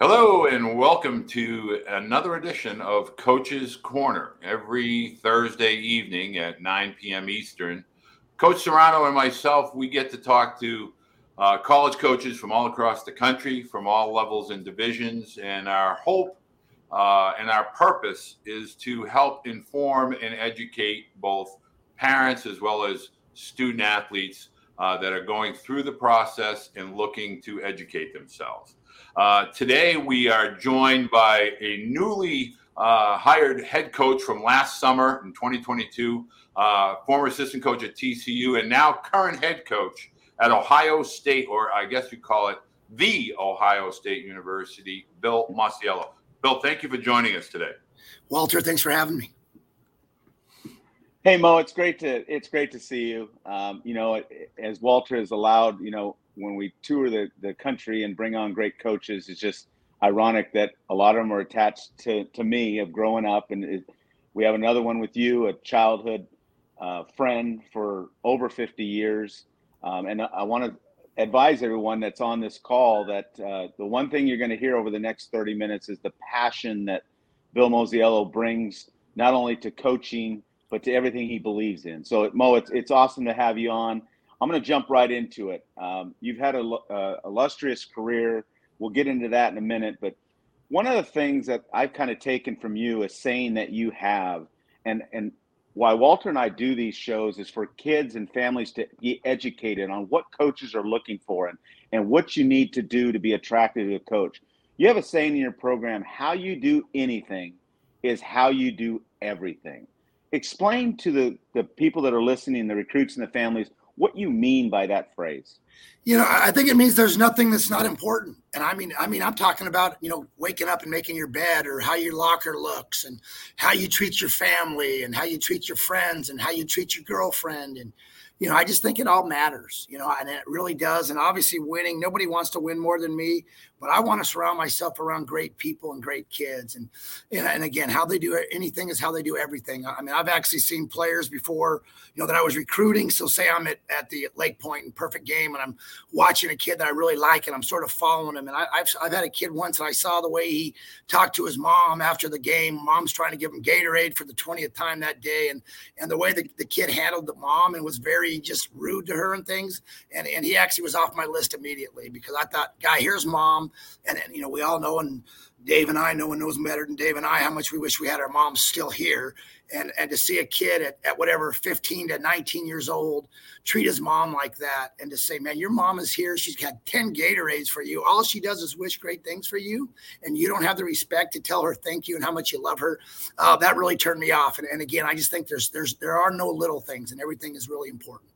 Hello, and welcome to another edition of Coach's Corner every Thursday evening at 9 p.m. Eastern. Coach Serrano and myself, we get to talk to uh, college coaches from all across the country, from all levels and divisions. And our hope uh, and our purpose is to help inform and educate both parents as well as student athletes uh, that are going through the process and looking to educate themselves. Uh, today, we are joined by a newly uh, hired head coach from last summer in 2022, uh, former assistant coach at TCU, and now current head coach at Ohio State, or I guess you call it the Ohio State University, Bill Mosiello. Bill, thank you for joining us today. Walter, thanks for having me. Hey Mo, it's great to it's great to see you. Um, you know, as Walter has allowed, you know, when we tour the, the country and bring on great coaches, it's just ironic that a lot of them are attached to, to me of growing up. And it, we have another one with you, a childhood uh, friend for over 50 years. Um, and I, I want to advise everyone that's on this call that uh, the one thing you're going to hear over the next 30 minutes is the passion that Bill Mosiello brings not only to coaching, but to everything he believes in. So, Mo, it's, it's awesome to have you on. I'm going to jump right into it. Um, you've had a uh, illustrious career. We'll get into that in a minute. But one of the things that I've kind of taken from you, is saying that you have, and and why Walter and I do these shows is for kids and families to be educated on what coaches are looking for and, and what you need to do to be attracted to a coach. You have a saying in your program, how you do anything is how you do everything. Explain to the, the people that are listening, the recruits and the families, what you mean by that phrase. You know, I think it means there's nothing that's not important. And I mean, I mean, I'm talking about, you know, waking up and making your bed or how your locker looks and how you treat your family and how you treat your friends and how you treat your girlfriend and you know, I just think it all matters, you know, and it really does. And obviously, winning, nobody wants to win more than me, but I want to surround myself around great people and great kids. And, and, and again, how they do anything is how they do everything. I mean, I've actually seen players before, you know, that I was recruiting. So, say I'm at, at the Lake Point in perfect game and I'm watching a kid that I really like and I'm sort of following him. And I, have I've had a kid once and I saw the way he talked to his mom after the game. Mom's trying to give him Gatorade for the 20th time that day. And, and the way the, the kid handled the mom and was very, very just rude to her and things. And and he actually was off my list immediately because I thought, guy, here's mom, and, and you know we all know and Dave and I, no one knows better than Dave and I how much we wish we had our moms still here. And and to see a kid at, at whatever 15 to 19 years old treat his mom like that and to say, man, your mom is here. She's got 10 Gatorades for you. All she does is wish great things for you. And you don't have the respect to tell her thank you and how much you love her. Uh, that really turned me off. And, and again, I just think there's there's there are no little things and everything is really important.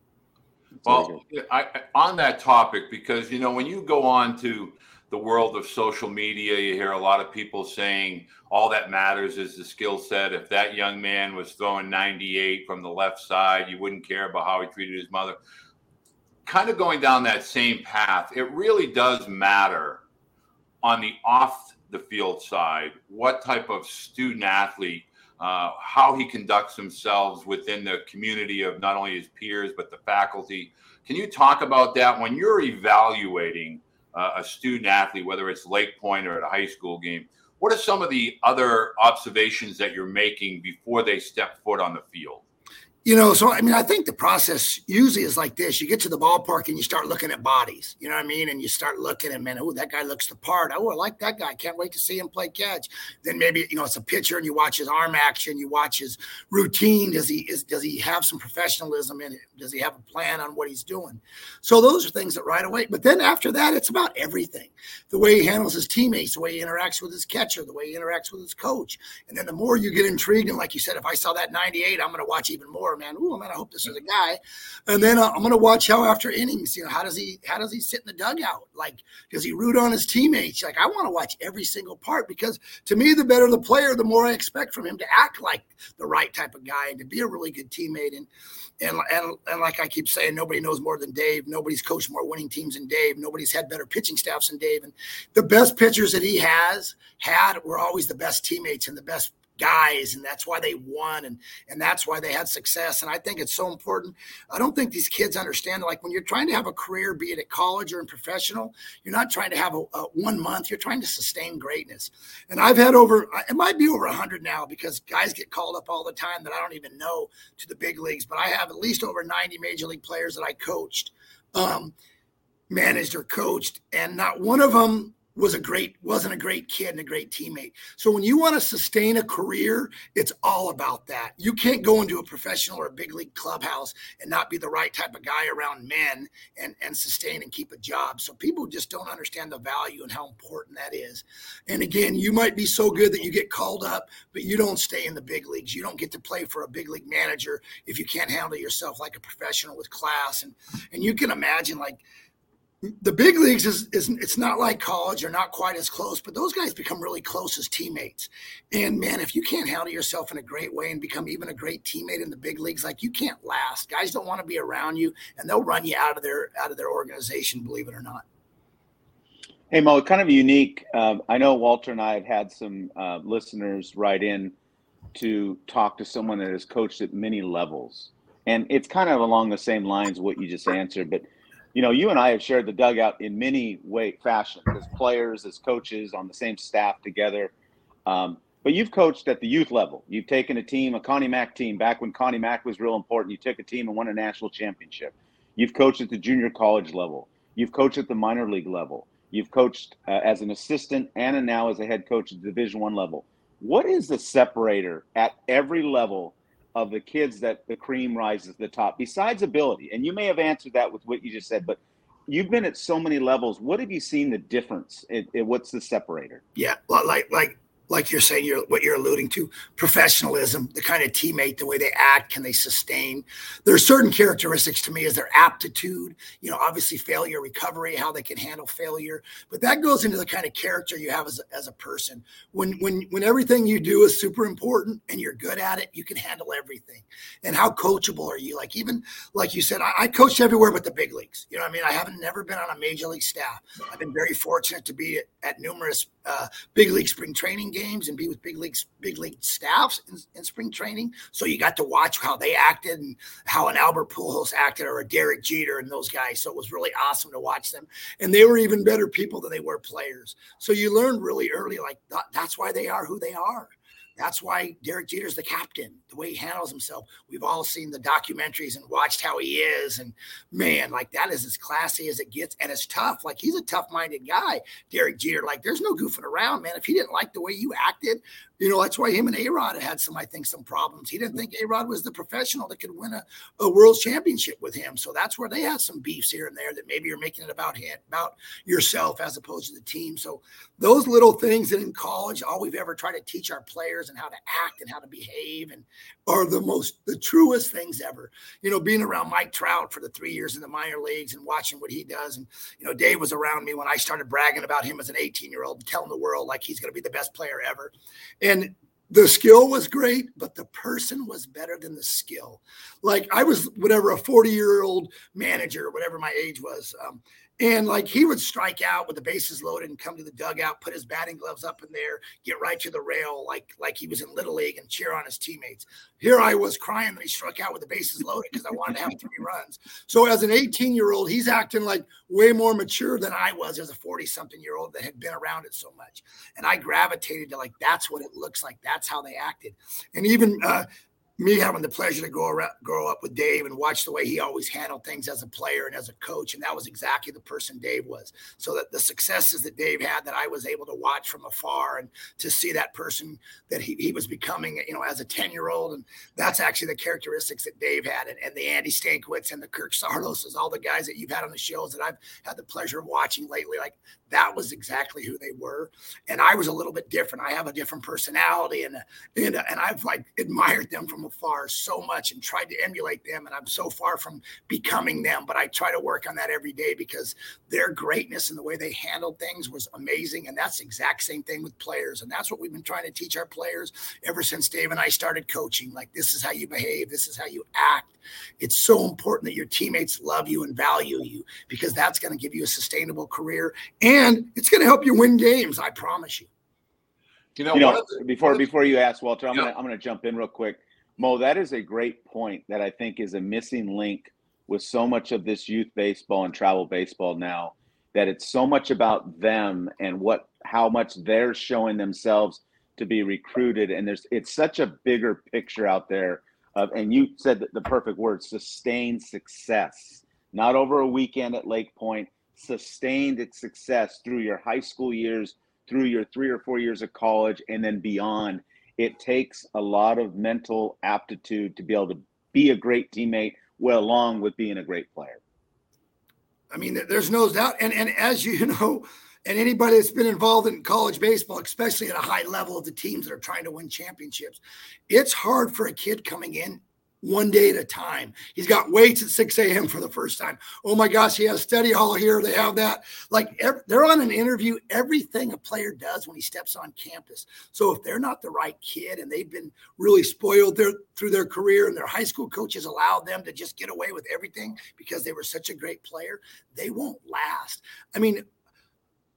Well, I, on that topic, because you know when you go on to the world of social media, you hear a lot of people saying all that matters is the skill set. If that young man was throwing 98 from the left side, you wouldn't care about how he treated his mother. Kind of going down that same path, it really does matter on the off the field side what type of student athlete uh, how he conducts himself within the community of not only his peers but the faculty. Can you talk about that when you're evaluating uh, a student athlete, whether it's Lake Point or at a high school game? What are some of the other observations that you're making before they step foot on the field? You know, so I mean, I think the process usually is like this: you get to the ballpark and you start looking at bodies. You know what I mean? And you start looking and man, oh, that guy looks the part. Oh, I like that guy. Can't wait to see him play catch. Then maybe you know it's a pitcher and you watch his arm action, you watch his routine. Does he is does he have some professionalism in it? Does he have a plan on what he's doing? So those are things that right away. But then after that, it's about everything: the way he handles his teammates, the way he interacts with his catcher, the way he interacts with his coach. And then the more you get intrigued, and like you said, if I saw that 98, I'm going to watch even more man. Ooh, man, I hope this is a guy. And then uh, I'm to watch how after innings, you know, how does he how does he sit in the dugout? Like, does he root on his teammates? Like, I want to watch every single part because to me, the better the player, the more I expect from him to act like the right type of guy and to be a really good teammate. And and and, and like I keep saying, nobody knows more than Dave. Nobody's coached more winning teams than Dave. Nobody's had better pitching staffs than Dave. And the best pitchers that he has had were always the best teammates and the best guys and that's why they won and and that's why they had success. And i think it's so important. I don't think these kids understand like when you're trying to have a career be it at college or in professional you're not trying to have a, a one month you're trying to sustain greatness. And i've had over it might be over 100 now because guys get called up all the time that i don't even know to the big leagues but i have at least over 90 major league players that i coached um, managed or coached and not one of them was a great wasn't a great kid and a great teammate. So when you want to sustain a career, it's all about that. You can't go into a professional or a big league clubhouse and not be the right type of guy around men and and sustain and keep a job. So people just don't understand the value and how important that is. And again, you might be so good that you get called up, but you don't stay in the big leagues. You don't get to play for a big league manager if you can't handle yourself like a professional with class and and you can imagine like the big leagues is, is it's not like college. They're not quite as close but those guys become really close as teammates. And man if you can't handle yourself in a great way and become even a great teammate in the big leagues like you can't last. Guys don't want to be around you and they'll run you out of their out of their organization believe it or not. Hey mo kind of unique um, i know walter and i have had some uh, listeners write in to talk to someone that has coached at many levels. And it's kind of along the same lines what you just answered but you know, you and I have shared the dugout in many way fashion as players, as coaches on the same staff together. Um, but you've coached at the youth level. You've taken a team, a Connie Mack team, back when Connie Mack was real important. You took a team and won a national championship. You've coached at the junior college level. You've coached at the minor league level. You've coached uh, as an assistant and now as a head coach at the Division One level. What is the separator at every level of the kids that the cream rises to the top besides ability and you may have answered that with what you just said but you've been at so many levels. What have you seen the difference? In, in what's the separator? Yeah like like like you're saying, you're what you're alluding to, professionalism, the kind of teammate, the way they act, can they sustain? There are certain characteristics to me as their aptitude, you know, obviously failure recovery, how they can handle failure. But that goes into the kind of character you have as a, as a person. When when when everything you do is super important and you're good at it, you can handle everything. And how coachable are you? Like even like you said, I, I coached everywhere but the big leagues. You know, what I mean, I haven't never been on a major league staff. I've been very fortunate to be at, at numerous uh, big league spring training games and be with big leagues, big league staffs in, in, spring training. So you got to watch how they acted and how an Albert Pujols acted or a Derek Jeter and those guys. So it was really awesome to watch them. And they were even better people than they were players. So you learned really early, like that, that's why they are who they are. That's why Derek Jeter's the captain, the way he handles himself. We've all seen the documentaries and watched how he is. And man, like that is as classy as it gets. And it's tough. Like he's a tough minded guy, Derek Jeter. Like there's no goofing around, man. If he didn't like the way you acted, you know, that's why him and A Rod had some, I think, some problems. He didn't think A Rod was the professional that could win a, a world championship with him. So that's where they had some beefs here and there that maybe you're making it about him, about yourself as opposed to the team. So those little things that in college, all we've ever tried to teach our players and how to act and how to behave and are the most the truest things ever. You know, being around Mike Trout for the three years in the minor leagues and watching what he does. And, you know, Dave was around me when I started bragging about him as an 18 year old, telling the world like he's going to be the best player ever. And the skill was great, but the person was better than the skill. Like I was whatever a 40 year old manager, whatever my age was. Um, and like he would strike out with the bases loaded and come to the dugout, put his batting gloves up in there, get right to the rail like like he was in little league and cheer on his teammates. Here I was crying that he struck out with the bases loaded because I wanted to have three runs. So as an 18 year old, he's acting like way more mature than I was as a 40 something year old that had been around it so much. And I gravitated to like that's what it looks like. That's how they acted. And even uh, me having the pleasure to grow around, grow up with Dave and watch the way he always handled things as a player and as a coach, and that was exactly the person Dave was. So that the successes that Dave had, that I was able to watch from afar and to see that person that he, he was becoming, you know, as a ten year old, and that's actually the characteristics that Dave had, and, and the Andy Stankiewicz and the Kirk Saarlooses, all the guys that you've had on the shows that I've had the pleasure of watching lately. Like that was exactly who they were, and I was a little bit different. I have a different personality, and and and I've like admired them from afar so much and tried to emulate them, and I'm so far from becoming them. But I try to work on that every day because their greatness and the way they handled things was amazing, and that's the exact same thing with players, and that's what we've been trying to teach our players ever since Dave and I started coaching. Like this is how you behave, this is how you act. It's so important that your teammates love you and value you because that's going to give you a sustainable career and it's going to help you win games. I promise you. You know, you know the, before before you ask Walter, I'm gonna I'm gonna jump in real quick. Mo, that is a great point that I think is a missing link with so much of this youth baseball and travel baseball now. That it's so much about them and what how much they're showing themselves to be recruited, and there's it's such a bigger picture out there. Of, and you said the perfect word: sustained success, not over a weekend at Lake Point. Sustained its success through your high school years, through your three or four years of college and then beyond, it takes a lot of mental aptitude to be able to be a great teammate, well, along with being a great player. I mean, there's no doubt. And and as you know, and anybody that's been involved in college baseball, especially at a high level of the teams that are trying to win championships, it's hard for a kid coming in one day at a time. He's got weights at 6 a.m. for the first time. Oh my gosh, he has study hall here. They have that. Like they're on an interview, everything a player does when he steps on campus. So if they're not the right kid and they've been really spoiled their, through their career and their high school coaches allowed them to just get away with everything because they were such a great player, they won't last. I mean,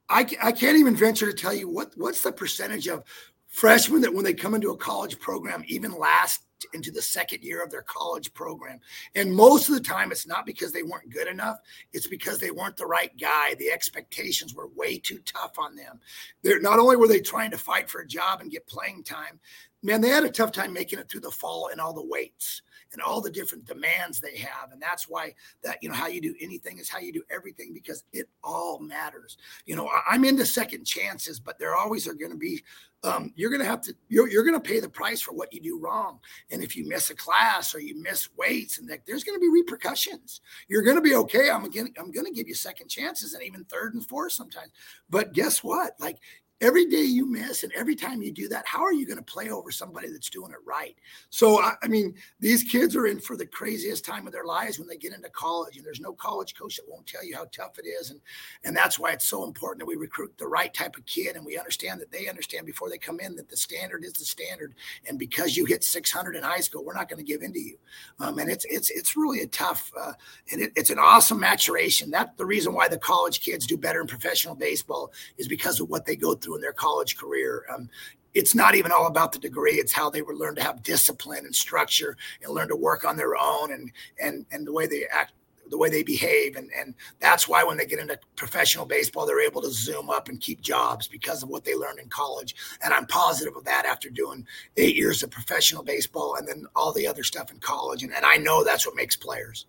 I, I can't even venture to tell you what what's the percentage of freshmen that when they come into a college program even last into the second year of their college program. And most of the time, it's not because they weren't good enough, it's because they weren't the right guy. The expectations were way too tough on them. They're not only were they trying to fight for a job and get playing time, man, they had a tough time making it through the fall and all the weights and all the different demands they have. And that's why that, you know, how you do anything is how you do everything because it all matters. You know, I'm into second chances, but there always are going to be um, you're going to have to you're, you're going to pay the price for what you do wrong. And if you miss a class or you miss weights and that there's going to be repercussions. You're going to be okay. I'm going i'm going to give you second chances and even third and fourth sometimes. But guess what? Like every day you miss and every time you do that how are you going to play over somebody that's doing it right? So I, mean these kids are in for the craziest time of their lives when they get into college and there's no college coach that won't tell you how tough it is and and that's why it's so important that we recruit the right type of kid and we understand that they understand before they come in that the standard is the standard and because you hit 600 in high school we're not going to give in to you. Um, and it's it's it's really a tough uh, and it, it's an awesome maturation. That's the reason why the college kids do better in professional baseball is because of what they go through in their college career. Um, it's not even all about the degree; it's how they were learned to have discipline and structure and learn to work on their own and and and the way they act the way they behave. And and that's why when they get into professional baseball they're able to zoom up and keep jobs because of what they learned in college. And i'm positive of that after doing eight years of professional baseball and then all the other stuff in college. And, and i know that's what makes players.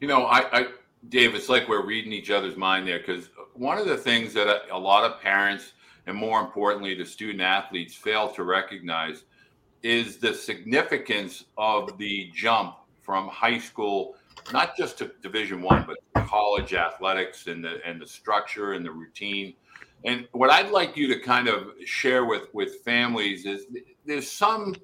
You know i, I dave it's like we're reading each other's mind there because one of the things that a, a lot of parents and more importantly the student athletes fail to recognize is the significance of the jump from high school not just to division one but college athletics and the and the structure and the routine. And what i'd like you to kind of share with with families is there's some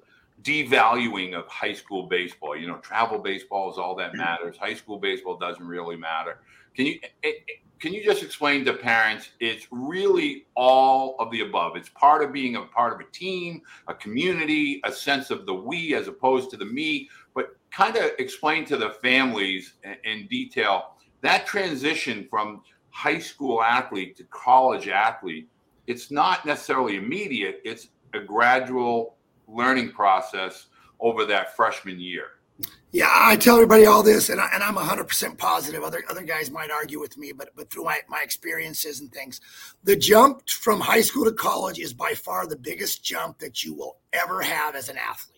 devaluing of high school baseball. You know travel baseball is all that matters. High school baseball doesn't really matter. Can you can you just explain to parents it's really all of the above? It's part of being a part of a team a community a sense of the we as opposed to the me. But kind of explain to the families in detail that transition from high school athlete to college athlete it's not necessarily immediate. It's a gradual learning process over that freshman year yeah, I tell everybody all this, and, I, and I'm 100% positive. Other other guys might argue with me, but but through my, my experiences and things, the jump from high school to college is by far the biggest jump that you will ever have as an athlete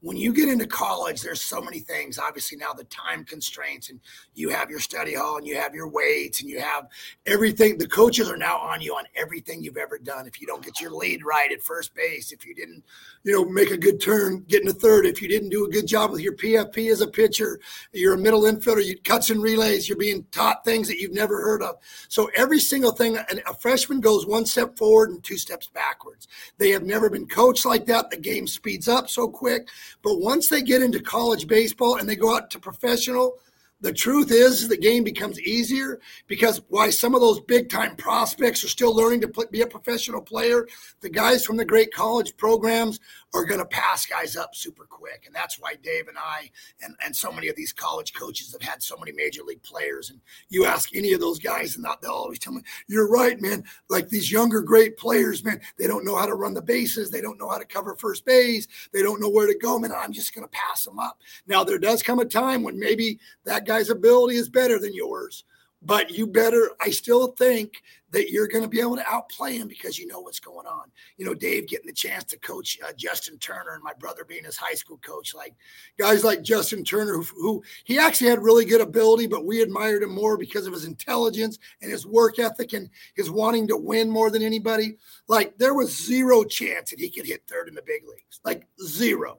when you get into college, there's so many things. Obviously, now the time constraints, and you have your study hall, and you have your weights, and you have everything. The coaches are now on you on everything you've ever done. If you don't get your lead right at first base, if you didn't, you know, make a good turn getting a third, if you didn't do a good job with your PFP as a pitcher, you're a middle infielder, you cuts and relays, you're being taught things that you've never heard of. So every single thing, a freshman goes one step forward and two steps backwards. They have never been coached like that. The game speeds up so quick. But once they get into college baseball and they go out to professional, the truth is the game becomes easier because why some of those big time prospects are still learning to be a professional player. The guys from the great college programs are going to pass guys up super quick and that's why dave and i and, and so many of these college coaches have had so many major league players. And you ask any of those guys and they'll always tell me you're right man. Like these younger great players man they don't know how to run the bases. They don't know how to cover first base. They don't know where to go man i'm just going to pass them up. Now there does come a time when maybe that guy's ability is better than yours. But you better, I still think that you're going to be able to outplay him because you know what's going on. You know, Dave getting the chance to coach uh, Justin Turner and my brother being his high school coach, like guys like Justin Turner, who, who, he actually had really good ability, but we admired him more because of his intelligence and his work ethic and his wanting to win more than anybody. Like there was zero chance that he could hit third in the big leagues, like zero.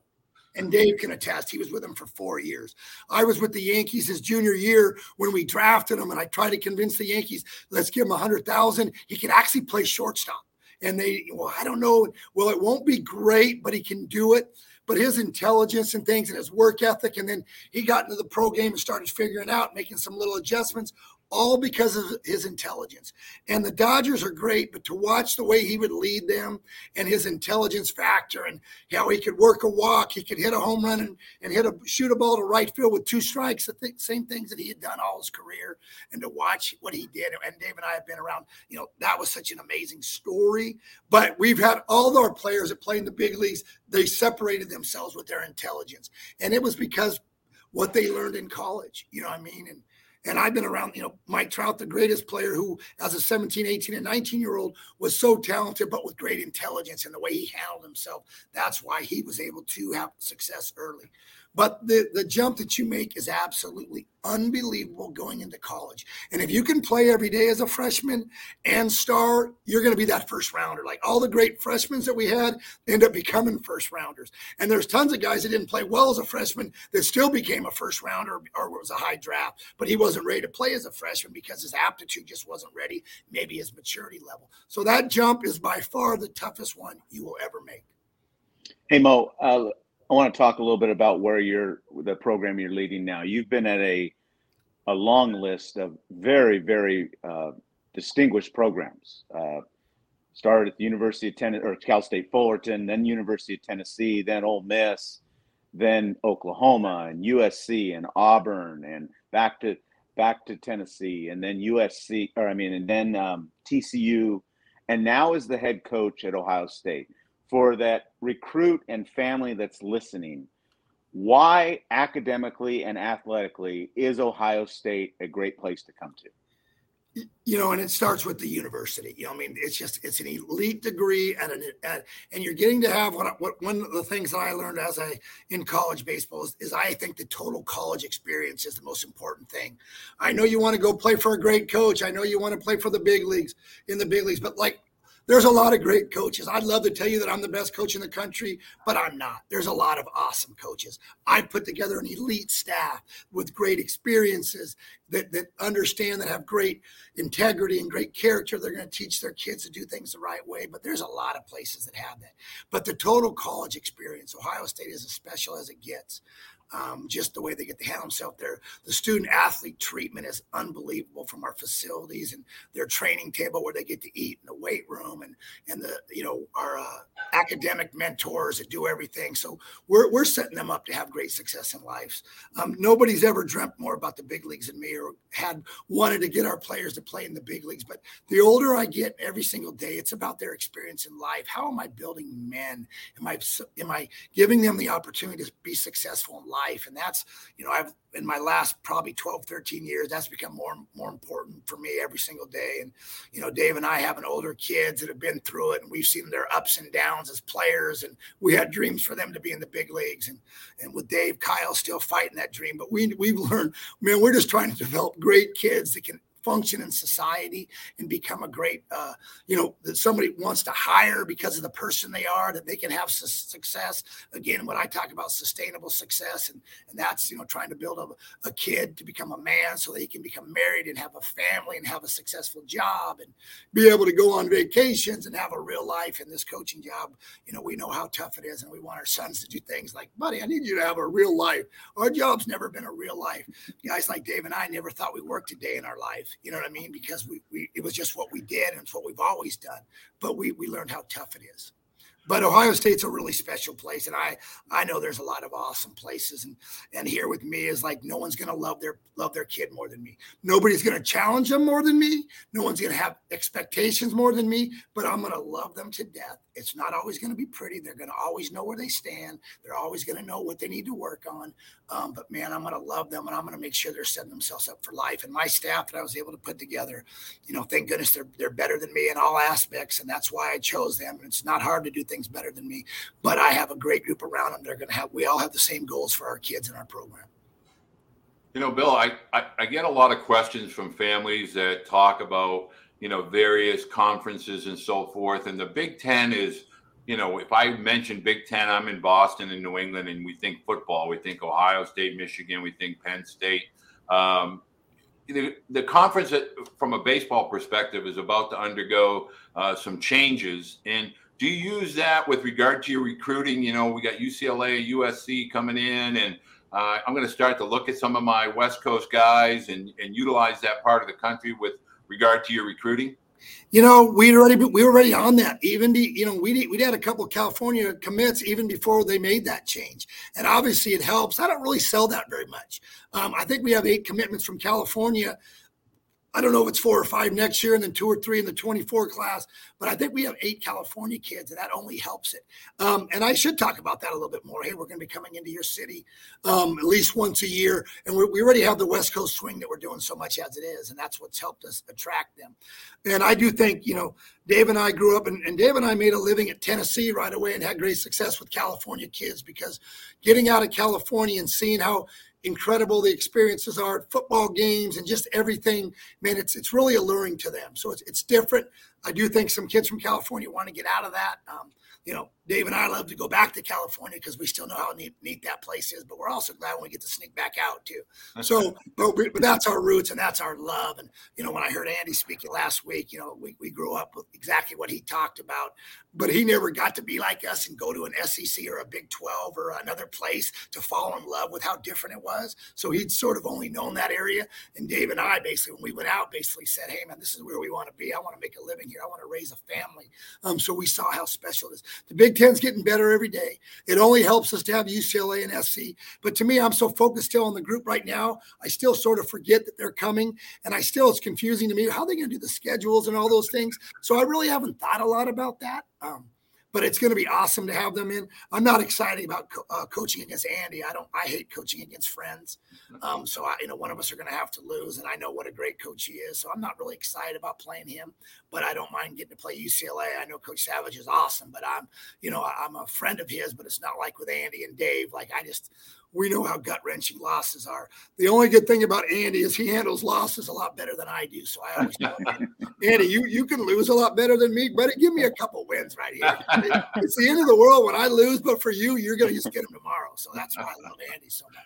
And Dave can attest, he was with him for four years. I was with the Yankees his junior year when we drafted him, and I tried to convince the Yankees, let's give him a hundred thousand. He could actually play shortstop. And they, well, I don't know. Well, it won't be great, but he can do it. But his intelligence and things and his work ethic, and then he got into the pro game and started figuring out, making some little adjustments all because of his intelligence. And the Dodgers are great, but to watch the way he would lead them and his intelligence factor and how he could work a walk, he could hit a home run and, and hit a shoot a ball to right field with two strikes, the th- same things that he had done all his career. And to watch what he did, and Dave and I have been around, you know, that was such an amazing story. But we've had all our players that play in the big leagues, they separated themselves with their intelligence. And it was because what they learned in college, you know what I mean? And and I've been around, you know, Mike Trout, the greatest player who, as a 17, 18, and 19 year old, was so talented, but with great intelligence and the way he handled himself. That's why he was able to have success early. But the, the jump that you make is absolutely unbelievable going into college. And if you can play every day as a freshman and star, you're going to be that first rounder. Like all the great freshmen that we had end up becoming first rounders. And there's tons of guys that didn't play well as a freshman that still became a first rounder or was a high draft, but he wasn't ready to play as a freshman because his aptitude just wasn't ready, maybe his maturity level. So that jump is by far the toughest one you will ever make. Hey Mo, uh, I want to talk a little bit about where you're the program you're leading now. You've been at a a long list of very very uh, distinguished programs. Uh, started at the University of Tennessee or Cal State Fullerton, then University of Tennessee, then Ole Miss, then Oklahoma and USC and Auburn, and back to back to Tennessee, and then USC or I mean, and then um, TCU, and now is the head coach at Ohio State for that recruit and family that's listening, why academically and athletically is Ohio State a great place to come to? you know, and it starts with the university. You know, I mean, it's just it's an elite degree, and an, and, and you're getting to have what, what one of the things that I learned as I in college baseball is, is I think the total college experience is the most important thing. I know you want to go play for a great coach. I know you want to play for the big leagues in the big leagues, but like there's a lot of great coaches. I'd love to tell you that I'm the best coach in the country, but I'm not. There's a lot of awesome coaches. I put together an elite staff with great experiences that, that understand that have great integrity and great character. They're going to teach their kids to do things the right way. But there's a lot of places that have that. But the total college experience, Ohio State is as special as it gets um, just the way they get to handle themselves there. The student athlete treatment is unbelievable from our facilities and their training table where they get to eat in the weight room and and the you know our uh, academic mentors that do everything. So we're we're setting them up to have great success in life. Um, nobody's ever dreamt more about the big leagues than me or had wanted to get our players to play in the big leagues. But the older I get, every single day, it's about their experience in life. How am I building men? Am I am I giving them the opportunity to be successful in life? Life. And that's, you know, I've in my last probably 12, 13 years, that's become more more important for me every single day. And, you know, Dave and I have an older kids that have been through it and we've seen their ups and downs as players. And we had dreams for them to be in the big leagues. And and with Dave, Kyle still fighting that dream. But we we've learned, man, we're just trying to develop great kids that can function in society and become a great, uh, you know, that somebody wants to hire because of the person they are, that they can have su- success. Again, when I talk about sustainable success, and, and that's, you know, trying to build a, a kid to become a man so that he can become married and have a family and have a successful job and be able to go on vacations and have a real life in this coaching job. You know, we know how tough it is, and we want our sons to do things like, buddy, I need you to have a real life. Our job's never been a real life. Guys like Dave and I never thought we worked a day in our life. You know what I mean? Because we, we it was just what we did and it's what we've always done. But we we learned how tough it is but Ohio State's a really special place, and I I know there's a lot of awesome places, and and here with me is like no one's gonna love their love their kid more than me. Nobody's gonna challenge them more than me. No one's gonna have expectations more than me, but I'm gonna love them to death. It's not always gonna be pretty. They're gonna always know where they stand. They're always gonna know what they need to work on. Um, but man, I'm gonna love them, and I'm gonna make sure they're setting themselves up for life. And my staff that I was able to put together, you know, thank goodness they're they're better than me in all aspects, and that's why I chose them. And it's not hard to do things better than me. But I have a great group around them. They're going to have, we all have the same goals for our kids in our program. You know, Bill, I, I, I get a lot of questions from families that talk about, you know, various conferences and so forth. And the Big Ten is, you know, if I mention Big Ten, I'm in Boston and New England, and we think football, we think Ohio State, Michigan, we think Penn State. Um, the, the conference, from a baseball perspective, is about to undergo uh, some changes. And do you use that with regard to your recruiting? You know, we got UCLA, USC coming in, and uh, I'm going to start to look at some of my West Coast guys and, and utilize that part of the country with regard to your recruiting. You know, we already we were already on that. Even the, you know, we we had a couple of California commits even before they made that change, and obviously it helps. I don't really sell that very much. Um, I think we have eight commitments from California I don't know if it's four or five next year and then two or three in the 24 class, but I think we have eight California kids and that only helps it. Um, and I should talk about that a little bit more. Hey, we're going to be coming into your city um, at least once a year. And we already have the West Coast swing that we're doing so much as it is. And that's what's helped us attract them. And I do think, you know, Dave and I grew up and, and Dave and I made a living at Tennessee right away and had great success with California kids because getting out of California and seeing how incredible the experiences are at football games and just everything. Man, it's it's really alluring to them. So it's it's different. I do think some kids from California want to get out of that. Um, you know, Dave and I love to go back to California because we still know how neat, neat, that place is. But we're also glad when we get to sneak back out too. So, but, we, but that's our roots and that's our love. And you know, when I heard Andy speaking last week, you know, we, we grew up with exactly what he talked about. But he never got to be like us and go to an SEC or a Big Twelve or another place to fall in love with how different it was. So he'd sort of only known that area. And Dave and I basically, when we went out, basically said, "Hey, man, this is where we want to be. I want to make a living here. I want to raise a family." Um, so we saw how special it is. The Big Ten's getting better every day. It only helps us to have UCLA and SC. But to me, I'm so focused still on the group right now. I still sort of forget that they're coming. And I still, it's confusing to me. How they're they going to do the schedules and all those things? So I really haven't thought a lot about that. Um, but it's going to be awesome to have them in. I'm not excited about co- uh, coaching against Andy. I don't. I hate coaching against friends. Um, so I, you know, one of us are going to have to lose, and I know what a great coach he is. So I'm not really excited about playing him, but I don't mind getting to play UCLA. I know Coach Savage is awesome, but I'm, you know, I'm a friend of his, but it's not like with Andy and Dave. Like I just we know how gut wrenching losses are. The only good thing about Andy is he handles losses a lot better than I do. So I always tell him, Andy, you you can lose a lot better than me, but give me a couple wins right here. It's the end of the world when I lose, but for you, you're going to just get them tomorrow. So that's why I love Andy so much.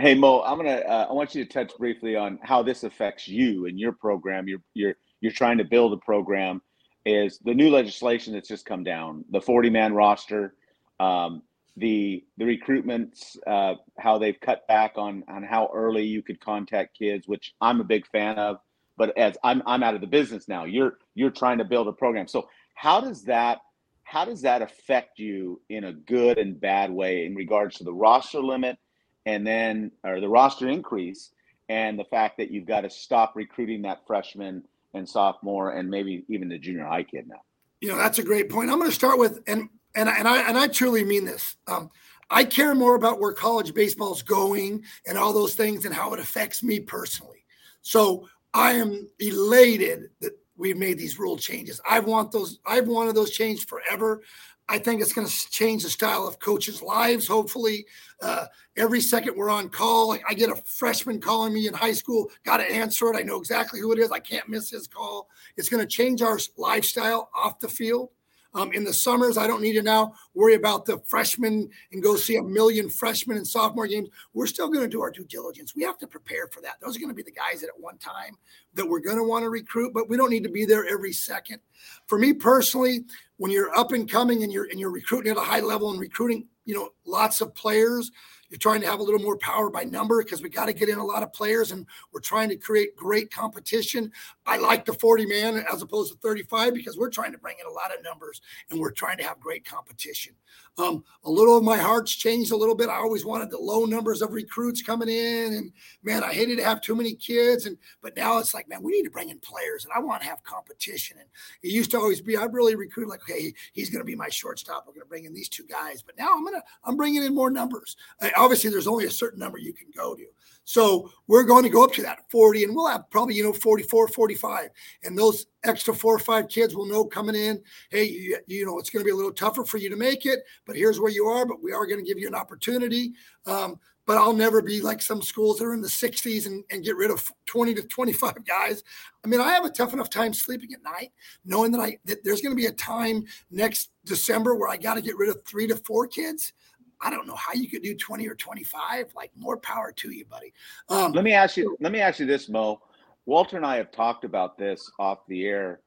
Hey Mo, I'm gonna. Uh, I want you to touch briefly on how this affects you and your program. You're you're you're trying to build a program. Is the new legislation that's just come down the 40 man roster? Um, the the recruitments, uh, how they've cut back on on how early you could contact kids, which I'm a big fan of. But as I'm I'm out of the business now, you're you're trying to build a program. So how does that how does that affect you in a good and bad way in regards to the roster limit and then or the roster increase and the fact that you've got to stop recruiting that freshman and sophomore and maybe even the junior high kid now? You know, that's a great point. I'm going to start with and and and I and I truly mean this. Um, I care more about where college baseball is going and all those things and how it affects me personally. So I am elated that we've made these rule changes. I want those. I've wanted those changed forever. I think it's going to change the style of coaches' lives. Hopefully, uh, every second we're on call, I get a freshman calling me in high school, got to answer it. I know exactly who it is. I can't miss his call. It's going to change our lifestyle off the field. Um, in the summers, I don't need to now worry about the freshmen and go see a million freshmen and sophomore games. We're still going to do our due diligence. We have to prepare for that. Those are going to be the guys that at one time that we're going to want to recruit, but we don't need to be there every second. For me personally, when you're up and coming and you're and you're recruiting at a high level and recruiting, you know, lots of players, you're trying to have a little more power by number because we got to get in a lot of players and we're trying to create great competition. I like the 40 man as opposed to 35 because we're trying to bring in a lot of numbers and we're trying to have great competition. Um, a little of my heart's changed a little bit. I always wanted the low numbers of recruits coming in, and man, I hated to have too many kids. And but now it's like, man, we need to bring in players, and I want to have competition. And it used to always be, I'd really recruit like, okay, he's going to be my shortstop. We're going to bring in these two guys. But now I'm gonna, I'm bringing in more numbers. Uh, obviously, there's only a certain number you can go to. So we're going to go up to that 40 and we'll have probably, you know, 44, 45. And those extra four or five kids will know coming in, hey, you, you know, it's going to be a little tougher for you to make it, but here's where you are, but we are going to give you an opportunity. Um, but I'll never be like some schools that are in the 60s and, and get rid of 20 to 25 guys. I mean, I have a tough enough time sleeping at night, knowing that I that there's going to be a time next December where I got to get rid of three to four kids. I don't know how you could do 20 or 25. Like more power to you, buddy. Um, let me ask you, let me ask you this, Mo. Walter and I have talked about this off the air.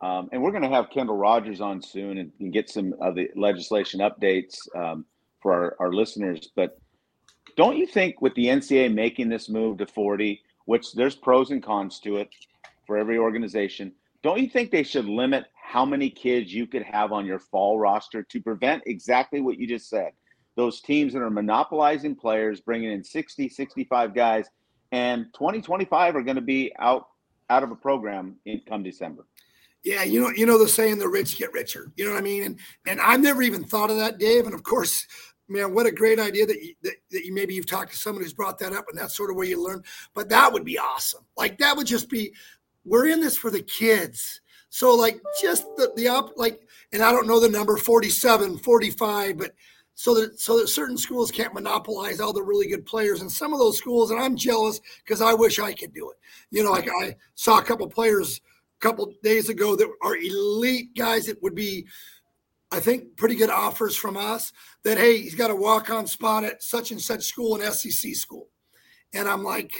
Um, and we're going to have Kendall Rogers on soon and, and, get some of the legislation updates um, for our, our listeners. But don't you think with the NCA making this move to 40, which there's pros and cons to it for every organization, don't you think they should limit how many kids you could have on your fall roster to prevent exactly what you just said? Those teams that are monopolizing players, bringing in 60, 65 guys, and 2025 are going to be out out of a program in come December. Yeah, you know, you know the saying, "The rich get richer." You know what I mean? And and I've never even thought of that, Dave. And of course, man, what a great idea that you, that, that you maybe you've talked to someone who's brought that up, and that's sort of where you learn. But that would be awesome. Like that would just be, we're in this for the kids. So like just the the up like, and I don't know the number 47, 45, but so that so that certain schools can't monopolize all the really good players. And some of those schools and i'm jealous because i wish i could do it. You know like i saw a couple players a couple days ago that are elite guys that would be i think pretty good offers from us that hey he's got a walk-on spot at such and such school an sec school. And i'm like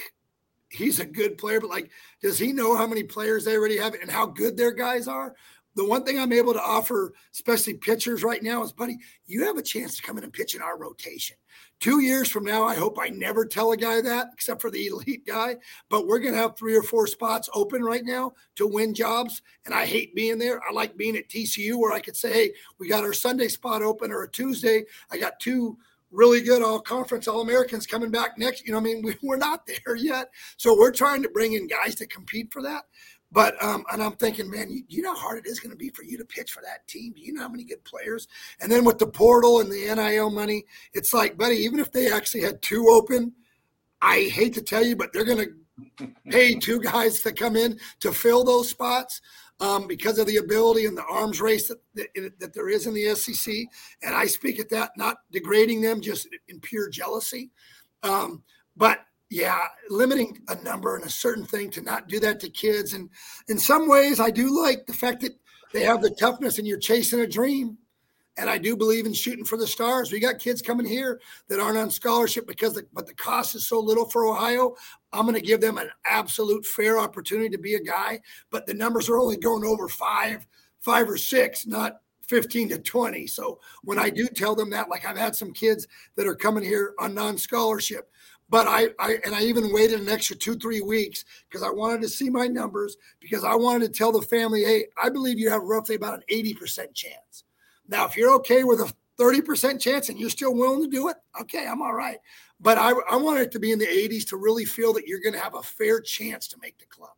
he's a good player but like does he know how many players they already have and how good their guys are the one thing I'm able to offer, especially pitchers right now, is, buddy, you have a chance to come in and pitch in our rotation. Two years from now, I hope I never tell a guy that, except for the elite guy. But we're going to have three or four spots open right now to win jobs. And I hate being there. I like being at TCU where I could say, hey, we got our Sunday spot open or a Tuesday. I got two really good all conference all Americans coming back next. You know, I mean, we, we're not there yet. So we're trying to bring in guys to compete for that. But um, and I'm thinking, man, you, you know how hard it is going to be for you to pitch for that team. Do you know how many good players? And then with the portal and the NIL money, it's like, buddy, even if they actually had two open, I hate to tell you, but they're going to pay two guys to come in to fill those spots um, because of the ability and the arms race that, that, that there is in the SEC. And I speak at that, not degrading them, just in pure jealousy. Um, but yeah, limiting a number and a certain thing to not do that to kids. And in some ways, I do like the fact that they have the toughness and you're chasing a dream. And I do believe in shooting for the stars. We got kids coming here that aren't on scholarship because, the, but the cost is so little for Ohio. I'm going to give them an absolute fair opportunity to be a guy. But the numbers are only going over five, five or six, not 15 to 20. So when I do tell them that, like I've had some kids that are coming here on non scholarship, but I, I and I even waited an extra two, three weeks because I wanted to see my numbers because I wanted to tell the family, hey, I believe you have roughly about an 80% chance. Now, if you're okay with a 30% chance and you're still willing to do it, okay, I'm all right. But I, I want it to be in the 80s to really feel that you're going to have a fair chance to make the club.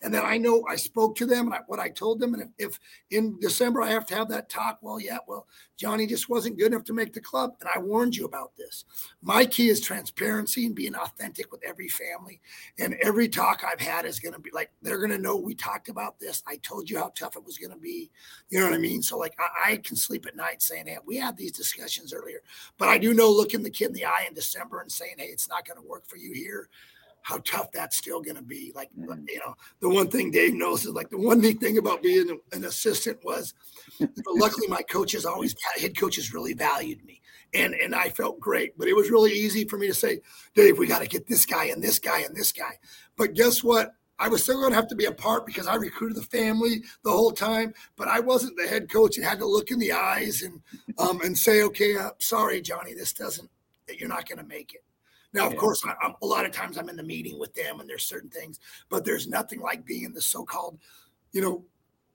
And then I know I spoke to them and I, what I told them. And if, if, in December I have to have that talk, well, yeah, well, Johnny just wasn't good enough to make the club. And I warned you about this. My key is transparency and being authentic with every family. And every talk I've had is going to be like, they're going to know we talked about this. I told you how tough it was going to be. You know what I mean? So, like, I, I can sleep at night saying, hey, we had these discussions earlier. But I do know looking the kid in the eye in December and saying, hey, it's not going to work for you here how tough that's still going to be. Like, mm-hmm. you know, the one thing Dave knows is like the one neat thing about being an assistant was, luckily my coaches always head coaches really valued me, and and I felt great. But it was really easy for me to say, Dave, we got to get this guy and this guy and this guy. But guess what? I was still going to have to be a part because I recruited the family the whole time, but I wasn't the head coach and had to look in the eyes and um, and say, okay, uh, sorry, Johnny, this doesn't, you're not going to make it. Now, of yeah. course, I, I'm, a lot of times I'm in the meeting with them, and there's certain things, but there's nothing like being in the so-called, you know,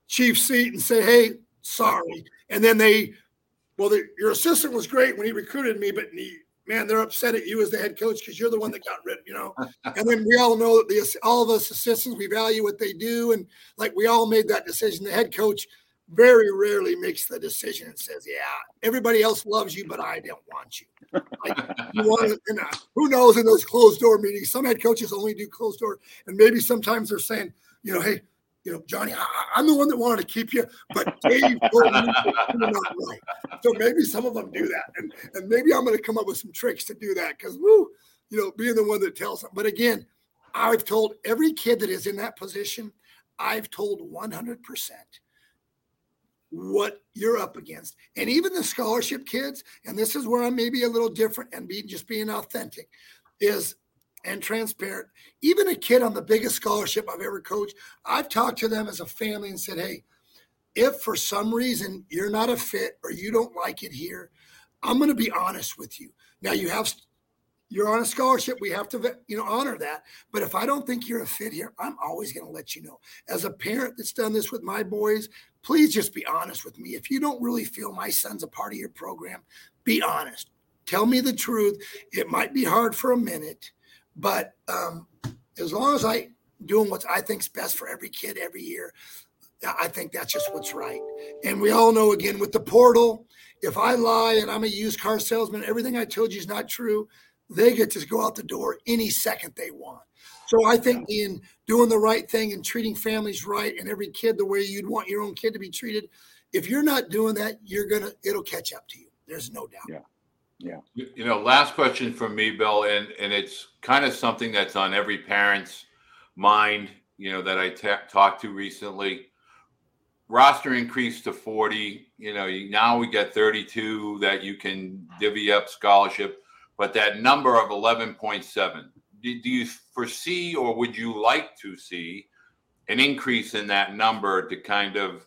chief seat and say, "Hey, sorry," and then they, well, the, your assistant was great when he recruited me, but he, man, they're upset at you as the head coach because you're the one that got rid, you know. and then we all know that the all of us assistants we value what they do, and like we all made that decision. The head coach very rarely makes the decision and says, "Yeah, everybody else loves you, but I don't want you." Like, you want and, uh, who knows in those closed door meetings? Some head coaches only do closed door, and maybe sometimes they're saying, you know, hey, you know, Johnny, I, am the one that wanted to keep you, but Dave told me not right. So maybe some of them do that, and and maybe I'm going to come up with some tricks to do that because, woo, you know, being the one that tells them. But again, I've told every kid that is in that position, I've told 100 percent what you're up against. And even the scholarship kids, and this is where I'm maybe a little different and being just being authentic, is and transparent. Even a kid on the biggest scholarship I've ever coached, I've talked to them as a family and said, hey, if for some reason you're not a fit or you don't like it here, I'm going to be honest with you. Now you have you're on a scholarship. We have to, you know, honor that. But if I don't think you're a fit here, I'm always going to let you know. As a parent that's done this with my boys, please just be honest with me. If you don't really feel my son's a part of your program, be honest. Tell me the truth. It might be hard for a minute, but um, as long as I doing what I think's best for every kid every year, I think that's just what's right. And we all know again with the portal, if I lie and I'm a used car salesman, everything I told you is not true they get to go out the door any second they want. So I think in doing the right thing and treating families right and every kid the way you'd want your own kid to be treated, if you're not doing that, you're gonna it'll catch up to you. There's no doubt. Yeah. Yeah. You know, last question from me, Bill, and and it's kind of something that's on every parent's mind. You know that I t- talked to recently. Roster increased to forty. You know, now we get thirty-two that you can divvy up scholarship but that number of 11.7, do, do you foresee or would you like to see an increase in that number to kind of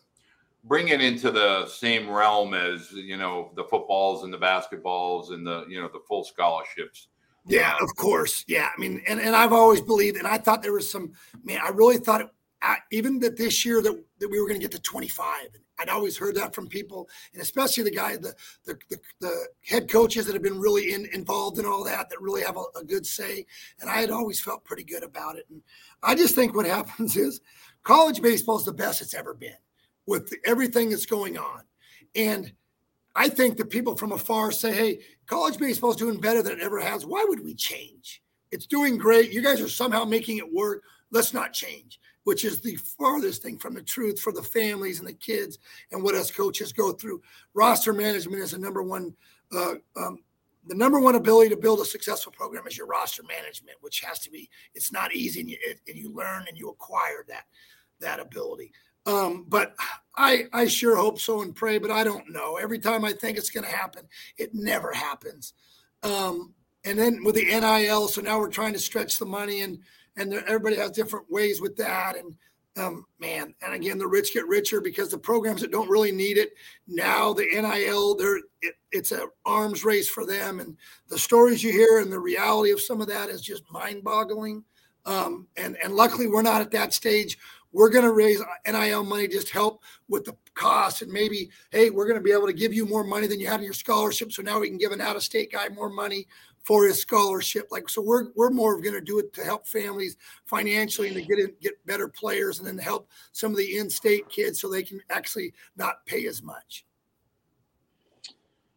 bring it into the same realm as you know the footballs and the basketballs and the you know the full scholarships? Yeah uh, of course. Yeah i mean and, and i've always believed and i thought there was some man i really thought it, even that this year that, that we were going to get to 25 I'd always heard that from people, and especially the guy, the the, the, the head coaches that have been really in, involved in all that, that really have a, a, good say. And I had always felt pretty good about it. And I just think what happens is college baseball is the best it's ever been with everything that's going on. And I think that people from afar say, hey, college baseball is doing better than it ever has. Why would we change? It's doing great. You guys are somehow making it work. Let's not change which is the farthest thing from the truth for the families and the kids and what us coaches go through. Roster management is the number one. Uh, um, the number one ability to build a successful program is your roster management, which has to be. It's not easy, and you, and you learn and you acquire that that ability. Um, but I I sure hope so and pray, but I don't know. Every time I think it's going to happen, it never happens. Um, and then with the NIL, so now we're trying to stretch the money and and everybody has different ways with that. And um, man, and again, the rich get richer because the programs that don't really need it now, the NIL, they're it, it's an arms race for them, and the stories you hear and the reality of some of that is just mind-boggling. Um, and and luckily, we're not at that stage. We're going to raise NIL money, just help with the cost, and maybe hey, we're going to be able to give you more money than you had in your scholarship, so now we can give an out-of-state guy more money for his scholarship. Like so, we're we're more going to do it to help families financially and to get in, get better players, and then help some of the in-state kids so they can actually not pay as much.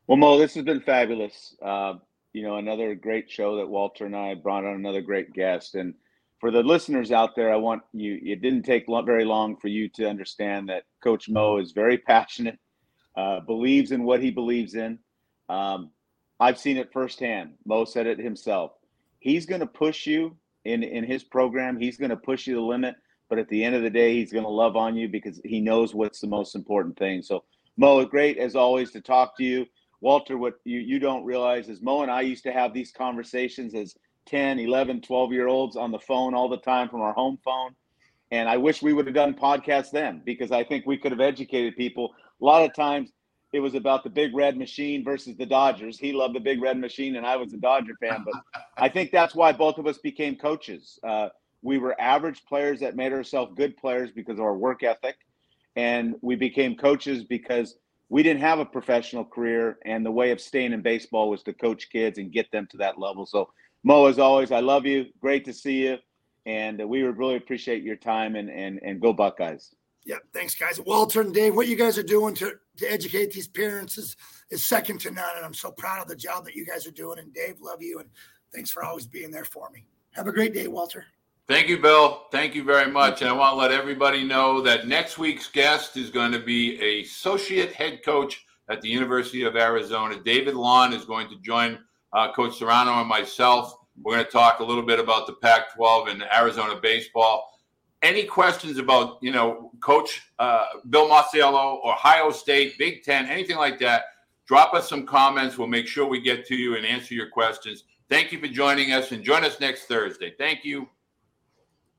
Well, Mo, this has been fabulous. Uh, you know, another great show that Walter and I brought on another great guest. And for the listeners out there, I want you, it didn't take very long for you to understand that Coach Mo is very passionate, uh, believes in what he believes in. Um, I've seen it firsthand. Mo said it himself. He's going to push you in, in his program, he's going to push you the limit. But at the end of the day, he's going to love on you because he knows what's the most important thing. So, Mo, great as always to talk to you. Walter, what you, you don't realize is Mo and I used to have these conversations as 10, 11, 12 year olds on the phone all the time from our home phone. And I wish we would have done podcasts then because I think we could have educated people. A lot of times it was about the big red machine versus the Dodgers. He loved the big red machine and I was a Dodger fan. But I think that's why both of us became coaches. Uh, we were average players that made ourselves good players because of our work ethic. And we became coaches because we didn't have a professional career, and the way of staying in baseball was to coach kids and get them to that level. So, Mo, as always, I love you. Great to see you, and we would really appreciate your time and and and go Buckeyes. Yeah, thanks, guys. Walter and Dave, what you guys are doing to to educate these parents is is second to none, and I'm so proud of the job that you guys are doing. And Dave, love you, and thanks for always being there for me. Have a great day, Walter. Thank you, Bill. Thank you very much. And I want to let everybody know that next week's guest is going to be a associate head coach at the University of Arizona. David Lawn is going to join uh, Coach Serrano and myself. We're going to talk a little bit about the Pac-12 and Arizona baseball. Any questions about you know Coach uh, Bill Mosiello, Ohio State, Big Ten, anything like that? Drop us some comments. We'll make sure we get to you and answer your questions. Thank you for joining us, and join us next Thursday. Thank you.